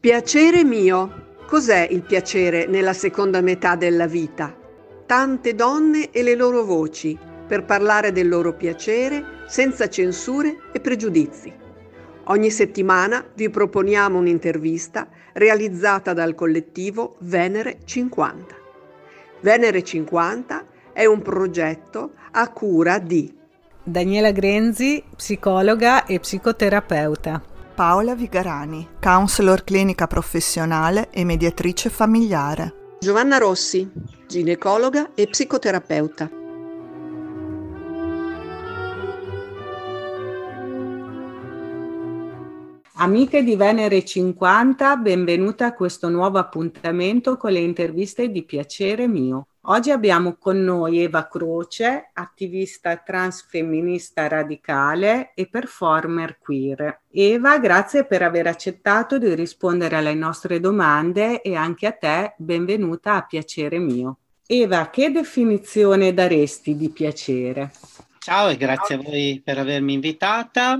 Piacere mio. Cos'è il piacere nella seconda metà della vita? Tante donne e le loro voci per parlare del loro piacere senza censure e pregiudizi. Ogni settimana vi proponiamo un'intervista realizzata dal collettivo Venere 50. Venere 50 è un progetto a cura di Daniela Grenzi, psicologa e psicoterapeuta. Paola Vigarani, counselor clinica professionale e mediatrice familiare. Giovanna Rossi, ginecologa e psicoterapeuta. Amiche di Venere 50, benvenute a questo nuovo appuntamento con le interviste di piacere mio. Oggi abbiamo con noi Eva Croce, attivista transfemminista radicale e performer queer. Eva, grazie per aver accettato di rispondere alle nostre domande e anche a te benvenuta a Piacere mio. Eva, che definizione daresti di piacere? Ciao e grazie a voi per avermi invitata.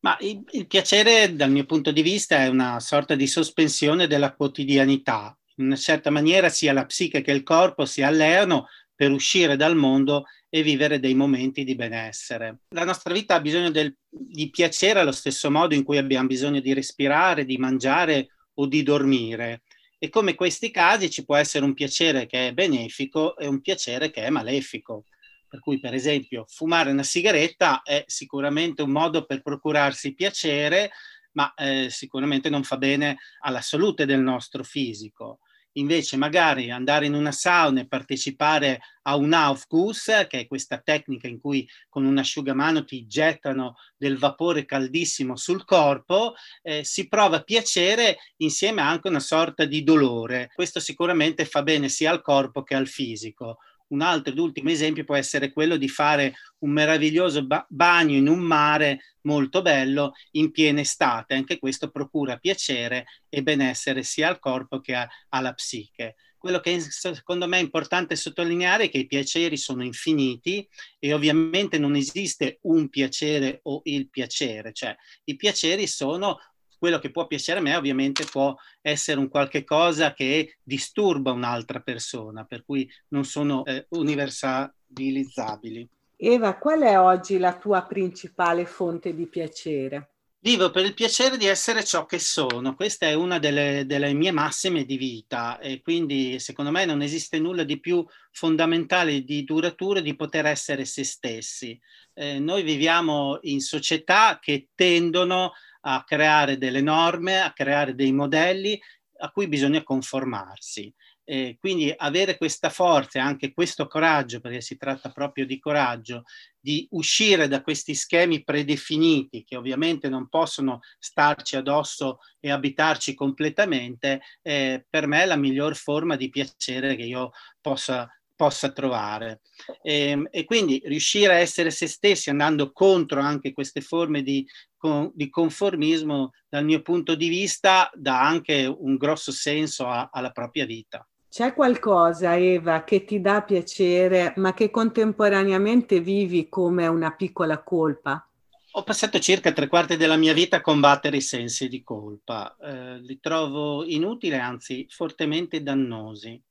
Ma il, il piacere, dal mio punto di vista, è una sorta di sospensione della quotidianità, in una certa maniera sia la psiche che il corpo si alleano per uscire dal mondo e vivere dei momenti di benessere. La nostra vita ha bisogno del, di piacere allo stesso modo in cui abbiamo bisogno di respirare, di mangiare o di dormire. E come questi casi ci può essere un piacere che è benefico e un piacere che è malefico. Per cui, per esempio, fumare una sigaretta è sicuramente un modo per procurarsi piacere, ma eh, sicuramente non fa bene alla salute del nostro fisico invece magari andare in una sauna e partecipare a un Aufguss, che è questa tecnica in cui con un asciugamano ti gettano del vapore caldissimo sul corpo, eh, si prova piacere insieme anche una sorta di dolore. Questo sicuramente fa bene sia al corpo che al fisico. Un altro ed ultimo esempio può essere quello di fare un meraviglioso ba- bagno in un mare molto bello in piena estate. Anche questo procura piacere e benessere sia al corpo che a- alla psiche. Quello che secondo me è importante sottolineare è che i piaceri sono infiniti e ovviamente non esiste un piacere o il piacere, cioè i piaceri sono quello che può piacere a me ovviamente può essere un qualche cosa che disturba un'altra persona, per cui non sono eh, universalizzabili. Eva, qual è oggi la tua principale fonte di piacere? Vivo per il piacere di essere ciò che sono, questa è una delle, delle, mie massime di vita e quindi secondo me non esiste nulla di più fondamentale, di duraturo di poter essere se stessi. Eh, noi viviamo in società che tendono a creare delle norme, a creare dei modelli a cui bisogna conformarsi. Eh, quindi avere questa forza e anche questo coraggio, perché si tratta proprio di coraggio, di uscire da questi schemi predefiniti che ovviamente non possono starci addosso e abitarci completamente, eh, per me è la miglior forma di piacere che io possa possa trovare. E, ehm, e, quindi riuscire a essere se stessi andando contro anche queste forme di, con, di conformismo, dal mio punto di vista, dà anche un grosso senso a, alla propria vita. C'è qualcosa, Eva, che ti dà piacere, ma che contemporaneamente vivi come una piccola colpa? Ho passato circa tre quarti della mia vita a combattere i sensi di colpa. Eh, li trovo inutili, anzi fortemente dannosi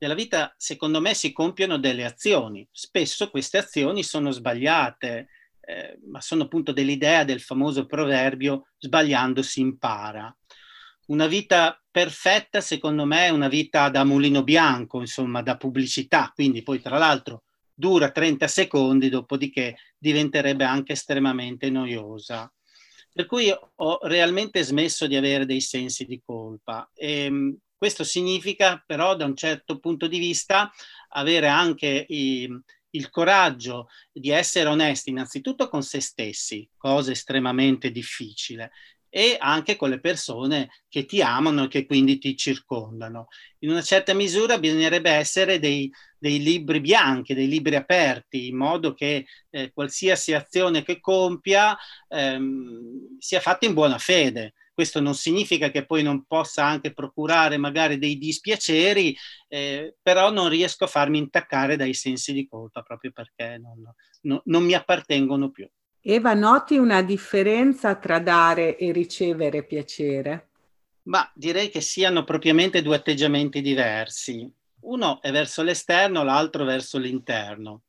nella vita, secondo me, si compiono delle azioni. Spesso queste azioni sono sbagliate, eh, ma sono appunto dell'idea del famoso proverbio sbagliando si impara. Una vita perfetta, secondo me, è una vita da mulino bianco, insomma, da pubblicità, quindi poi tra l'altro dura 30 secondi, dopodiché diventerebbe anche estremamente noiosa. Per cui ho realmente smesso di avere dei sensi di colpa. E, ehm, questo significa però da un certo punto di vista avere anche i, il coraggio di essere onesti innanzitutto con se stessi, cosa estremamente difficile, e anche con le persone che ti amano e che quindi ti circondano. In una certa misura bisognerebbe essere dei, dei libri bianchi, dei libri aperti, in modo che eh, qualsiasi azione che compia ehm, sia fatta in buona fede questo non significa che poi non possa anche procurare magari dei dispiaceri, eh, però non riesco a farmi intaccare dai sensi di colpa proprio perché non, non, non mi appartengono più. Eva, noti una differenza tra dare e ricevere piacere? Ma direi che siano propriamente due atteggiamenti diversi. Uno è verso l'esterno, l'altro verso l'interno.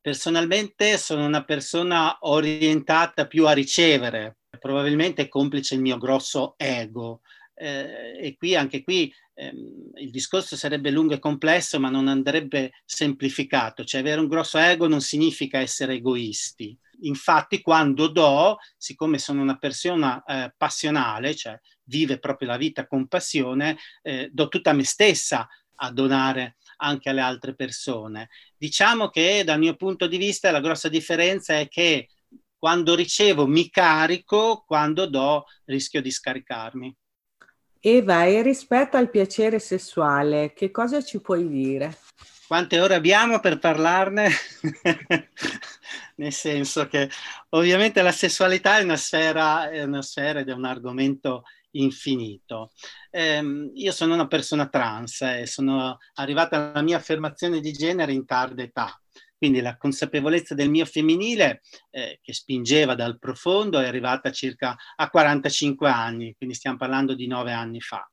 Personalmente sono una persona orientata più a ricevere, probabilmente è complice il mio grosso ego. Eh, e qui anche qui ehm, il discorso sarebbe lungo e complesso, ma non andrebbe semplificato. Cioè avere un grosso ego non significa essere egoisti. Infatti, quando do, siccome sono una persona eh, passionale, cioè vive proprio la vita con passione, eh, do tutta me stessa a donare anche alle altre persone. Diciamo che dal mio punto di vista la grossa differenza è che quando ricevo mi carico, quando do rischio di scaricarmi. Eva, e rispetto al piacere sessuale, che cosa ci puoi dire? Quante ore abbiamo per parlarne? Nel senso che ovviamente la sessualità è una sfera, è una sfera ed è un argomento infinito. Eh, io sono una persona trans e sono arrivata alla mia affermazione di genere in tarda età. Quindi la consapevolezza del mio femminile, eh, che spingeva dal profondo, è arrivata circa a 45 anni, quindi stiamo parlando di nove anni fa.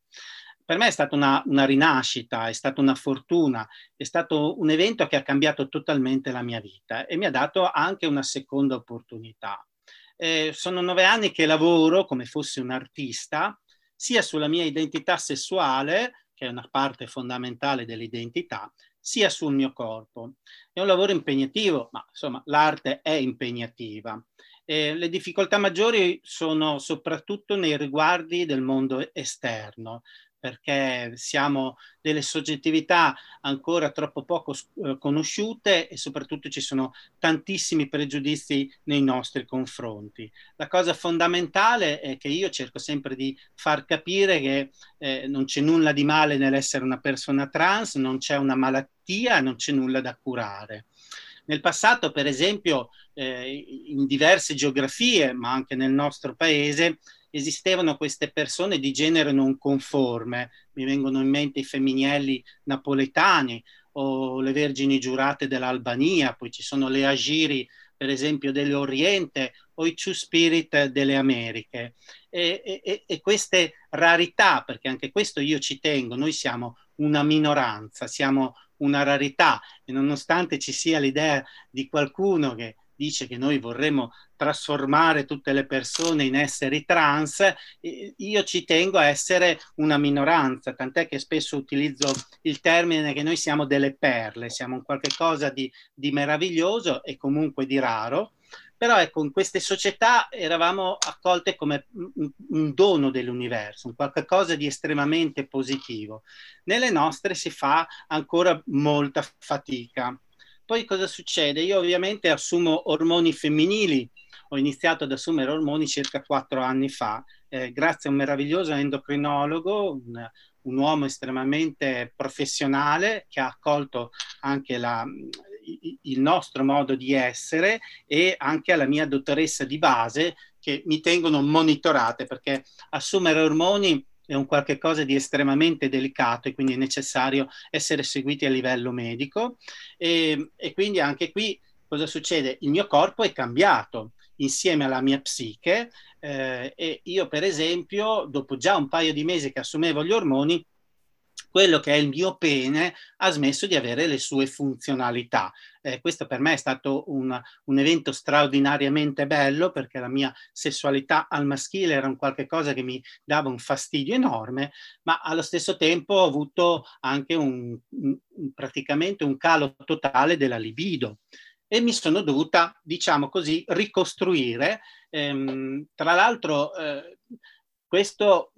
Per me è stata una, una rinascita, è stata una fortuna, è stato un evento che ha cambiato totalmente la mia vita e mi ha dato anche una seconda opportunità. Eh, sono nove anni che lavoro come fossi un artista, sia sulla mia identità sessuale, che è una parte fondamentale dell'identità, sia sul mio corpo. È un lavoro impegnativo, ma insomma l'arte è impegnativa. Eh, le difficoltà maggiori sono soprattutto nei riguardi del mondo esterno, perché siamo delle soggettività ancora troppo poco eh, conosciute e soprattutto ci sono tantissimi pregiudizi nei nostri confronti. La cosa fondamentale è che io cerco sempre di far capire che eh, non c'è nulla di male nell'essere una persona trans, non c'è una malattia, non c'è nulla da curare. Nel passato, per esempio, eh, in diverse geografie, ma anche nel nostro paese, esistevano queste persone di genere non conforme, mi vengono in mente i femminelli napoletani o le vergini giurate dell'Albania, poi ci sono le agiri per esempio dell'Oriente o i True Spirit delle Americhe. E, e, e, queste rarità, perché anche questo io ci tengo, noi siamo una minoranza, siamo una rarità e nonostante ci sia l'idea di qualcuno che dice che noi vorremmo trasformare tutte le persone in esseri trans, io ci tengo a essere una minoranza, tant'è che spesso utilizzo il termine che noi siamo delle perle, siamo un qualche cosa di, di meraviglioso e comunque di raro, però ecco, in queste società eravamo accolte come un, dono dell'universo, un qualche cosa di estremamente positivo. Nelle nostre si fa ancora molta fatica. Poi cosa succede? Io ovviamente assumo ormoni femminili, ho iniziato ad assumere ormoni circa quattro anni fa, eh, grazie a un meraviglioso endocrinologo, un, un, uomo estremamente professionale che ha accolto anche la, il nostro modo di essere e anche alla mia dottoressa di base che mi tengono monitorate perché assumere ormoni è un qualche cosa di estremamente delicato e quindi è necessario essere seguiti a livello medico e, e quindi anche qui cosa succede? Il mio corpo è cambiato insieme alla mia psiche eh, e io per esempio dopo già un paio di mesi che assumevo gli ormoni quello che è il mio pene ha smesso di avere le sue funzionalità. Eh, questo per me è stato un, un, evento straordinariamente bello perché la mia sessualità al maschile era un qualche cosa che mi dava un fastidio enorme, ma allo stesso tempo ho avuto anche un, un, praticamente un calo totale della libido e mi sono dovuta, diciamo così, ricostruire. Ehm, tra l'altro, eh, questo,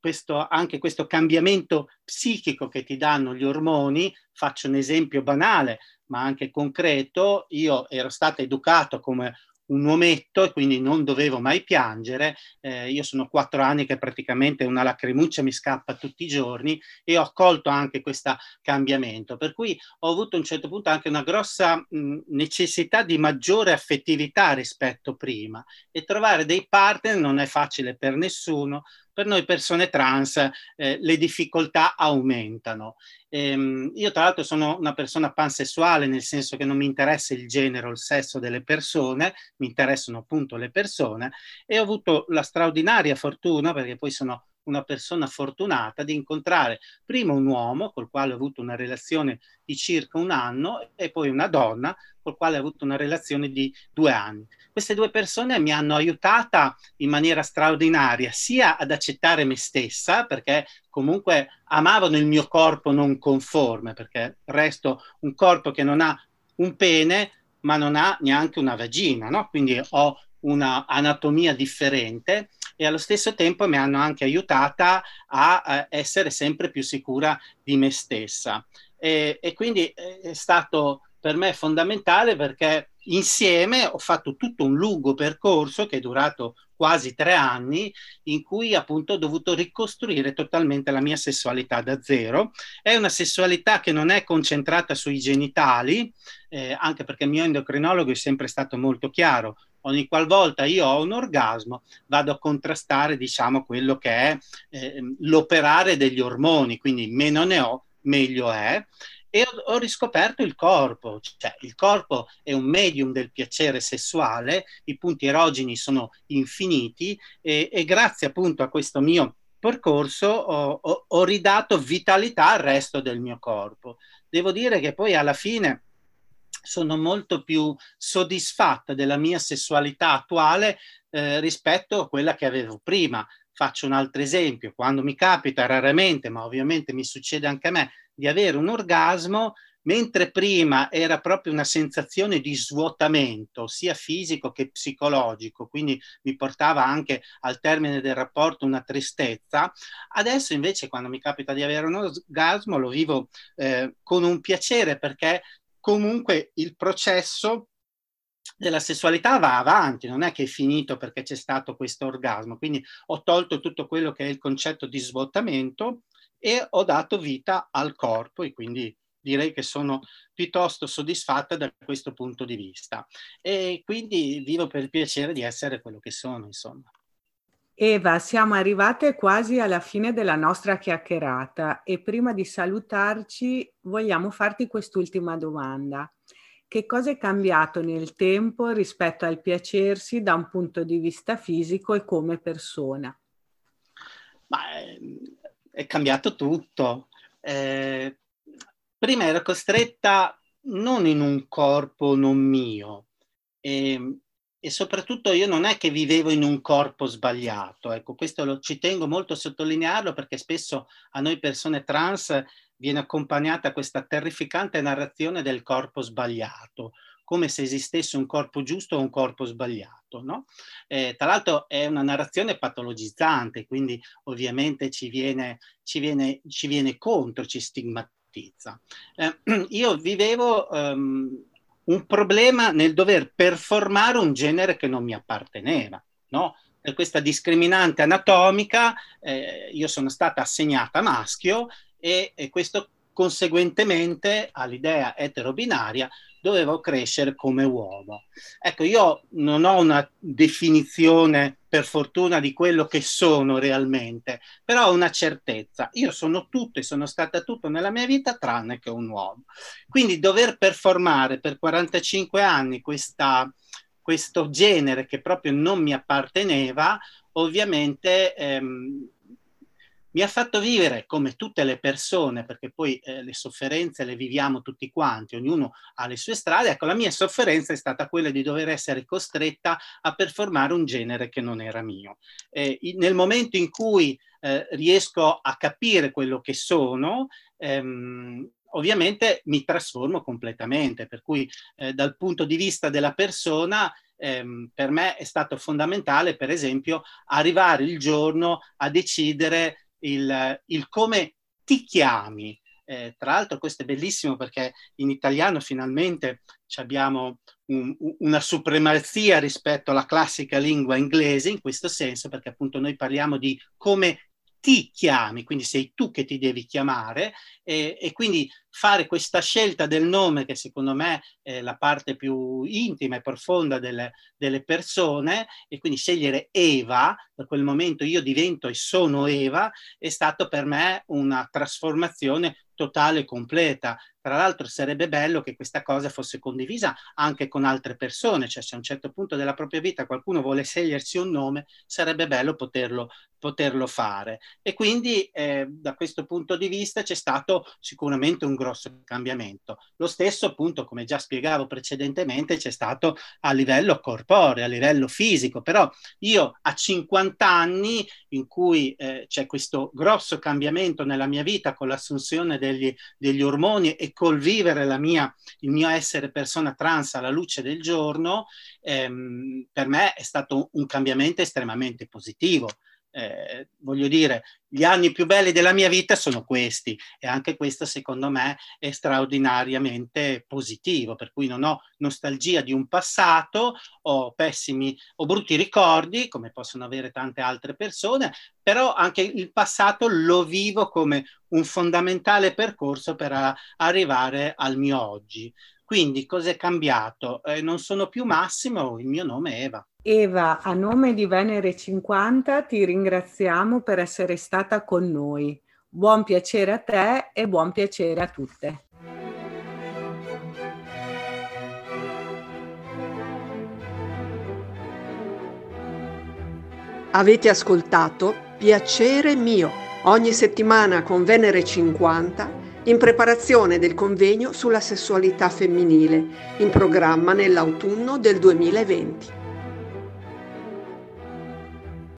questo, anche questo cambiamento psichico che ti danno gli ormoni, faccio un esempio banale ma anche concreto, io ero stato educato come un uometto e quindi non dovevo mai piangere. Eh, io sono quattro anni che praticamente una lacrimuccia mi scappa tutti i giorni e ho accolto anche questo cambiamento. Per cui ho avuto a un certo punto anche una grossa mh, necessità di maggiore affettività rispetto prima e trovare dei partner non è facile per nessuno, per noi persone trans eh, le difficoltà aumentano. Ehm, io tra l'altro sono una persona pansessuale, nel senso che non mi interessa il genere o il sesso delle persone, mi interessano appunto le persone e ho avuto la straordinaria fortuna, perché poi sono una persona fortunata di incontrare prima un uomo col quale ho avuto una relazione di circa un anno e poi una donna col quale ho avuto una relazione di due anni. Queste due persone mi hanno aiutata in maniera straordinaria sia ad accettare me stessa, perché comunque amavano il mio corpo non conforme, perché resto un corpo che non ha un pene, ma non ha neanche una vagina, no? Quindi ho una anatomia differente e allo stesso tempo mi hanno anche aiutata a, a essere sempre più sicura di me stessa. E, e quindi è stato per me fondamentale perché insieme ho fatto tutto un lungo percorso che è durato quasi tre anni in cui appunto ho dovuto ricostruire totalmente la mia sessualità da zero. È una sessualità che non è concentrata sui genitali, eh, anche perché il mio endocrinologo è sempre stato molto chiaro. Ogni qualvolta io ho un orgasmo vado a contrastare diciamo quello che è eh, l'operare degli ormoni, quindi meno ne ho meglio è e ho, ho, riscoperto il corpo, cioè il corpo è un medium del piacere sessuale, i punti erogeni sono infiniti e, e grazie appunto a questo mio percorso ho, ho, ho ridato vitalità al resto del mio corpo. Devo dire che poi alla fine sono molto più soddisfatta della mia sessualità attuale eh, rispetto a quella che avevo prima. Faccio un altro esempio, quando mi capita raramente, ma ovviamente mi succede anche a me, di avere un orgasmo, mentre prima era proprio una sensazione di svuotamento, sia fisico che psicologico, quindi mi portava anche al termine del rapporto una tristezza, adesso invece quando mi capita di avere un orgasmo lo vivo eh, con un piacere perché comunque il processo della sessualità va avanti, non è che è finito perché c'è stato questo orgasmo, quindi ho tolto tutto quello che è il concetto di svuotamento e ho dato vita al corpo e quindi direi che sono piuttosto soddisfatta da questo punto di vista e quindi vivo per il piacere di essere quello che sono, insomma. Eva, siamo arrivate quasi alla fine della nostra chiacchierata e prima di salutarci vogliamo farti quest'ultima domanda. Che cosa è cambiato nel tempo rispetto al piacersi da un punto di vista fisico e come persona? Ma, ehm, è cambiato tutto. Eh, prima ero costretta non in un corpo non mio e, e, soprattutto io non è che vivevo in un corpo sbagliato. Ecco, questo lo, ci tengo molto a sottolinearlo perché spesso a noi persone trans viene accompagnata questa terrificante narrazione del corpo sbagliato come se esistesse un corpo giusto o un corpo sbagliato. No? Eh, tra l'altro è una narrazione patologizzante, quindi ovviamente ci viene, ci viene, ci viene contro, ci stigmatizza. Eh, io vivevo um, un problema nel dover performare un genere che non mi apparteneva. No? Per questa discriminante anatomica eh, io sono stata assegnata maschio e, e questo conseguentemente all'idea eterobinaria dovevo crescere come uomo. Ecco, io non ho una definizione per fortuna di quello che sono realmente, però ho una certezza. Io sono tutto e sono stata tutto nella mia vita tranne che un uomo. Quindi dover performare per 45 anni questa, questo genere che proprio non mi apparteneva, ovviamente ehm, mi ha fatto vivere come tutte le persone, perché poi eh, le sofferenze le viviamo tutti quanti, ognuno ha le sue strade. Ecco, la mia sofferenza è stata quella di dover essere costretta a performare un genere che non era mio. Eh, nel momento in cui eh, riesco a capire quello che sono, ehm, ovviamente mi trasformo completamente, per cui eh, dal punto di vista della persona ehm, per me è stato fondamentale, per esempio, arrivare il giorno a decidere il, il come ti chiami. Eh, tra l'altro questo è bellissimo perché in italiano finalmente abbiamo un, una supremazia rispetto alla classica lingua inglese in questo senso perché appunto noi parliamo di come ti chiami, quindi sei tu che ti devi chiamare e, e quindi fare questa scelta del nome, che secondo me è la parte più intima e profonda delle, delle persone, e quindi scegliere Eva, da quel momento io divento e sono Eva, è stato per me una trasformazione totale e completa. Tra l'altro sarebbe bello che questa cosa fosse condivisa anche con altre persone, cioè se a un certo punto della propria vita qualcuno vuole scegliersi un nome, sarebbe bello poterlo, poterlo fare. E quindi eh, da questo punto di vista c'è stato sicuramente un grosso cambiamento. Lo stesso appunto, come già spiegavo precedentemente, c'è stato a livello corporeo, a livello fisico, però io a 50 anni in cui eh, c'è questo grosso cambiamento nella mia vita con l'assunzione degli, degli ormoni e col vivere mia, il mio essere persona trans alla luce del giorno, ehm, per me è stato un cambiamento estremamente positivo eh, voglio dire, gli anni più belli della mia vita sono questi e anche questo secondo me è straordinariamente positivo, per cui non ho nostalgia di un passato, ho pessimi o brutti ricordi, come possono avere tante altre persone, però anche il passato lo vivo come un fondamentale percorso per a- arrivare al mio oggi. Quindi cos'è cambiato? Eh, non sono più Massimo, il mio nome è Eva. Eva, a nome di Venere 50 ti ringraziamo per essere stata con noi. Buon piacere a te e buon piacere a tutte. Avete ascoltato Piacere mio ogni settimana con Venere 50 in preparazione del convegno sulla sessualità femminile in programma nell'autunno del 2020.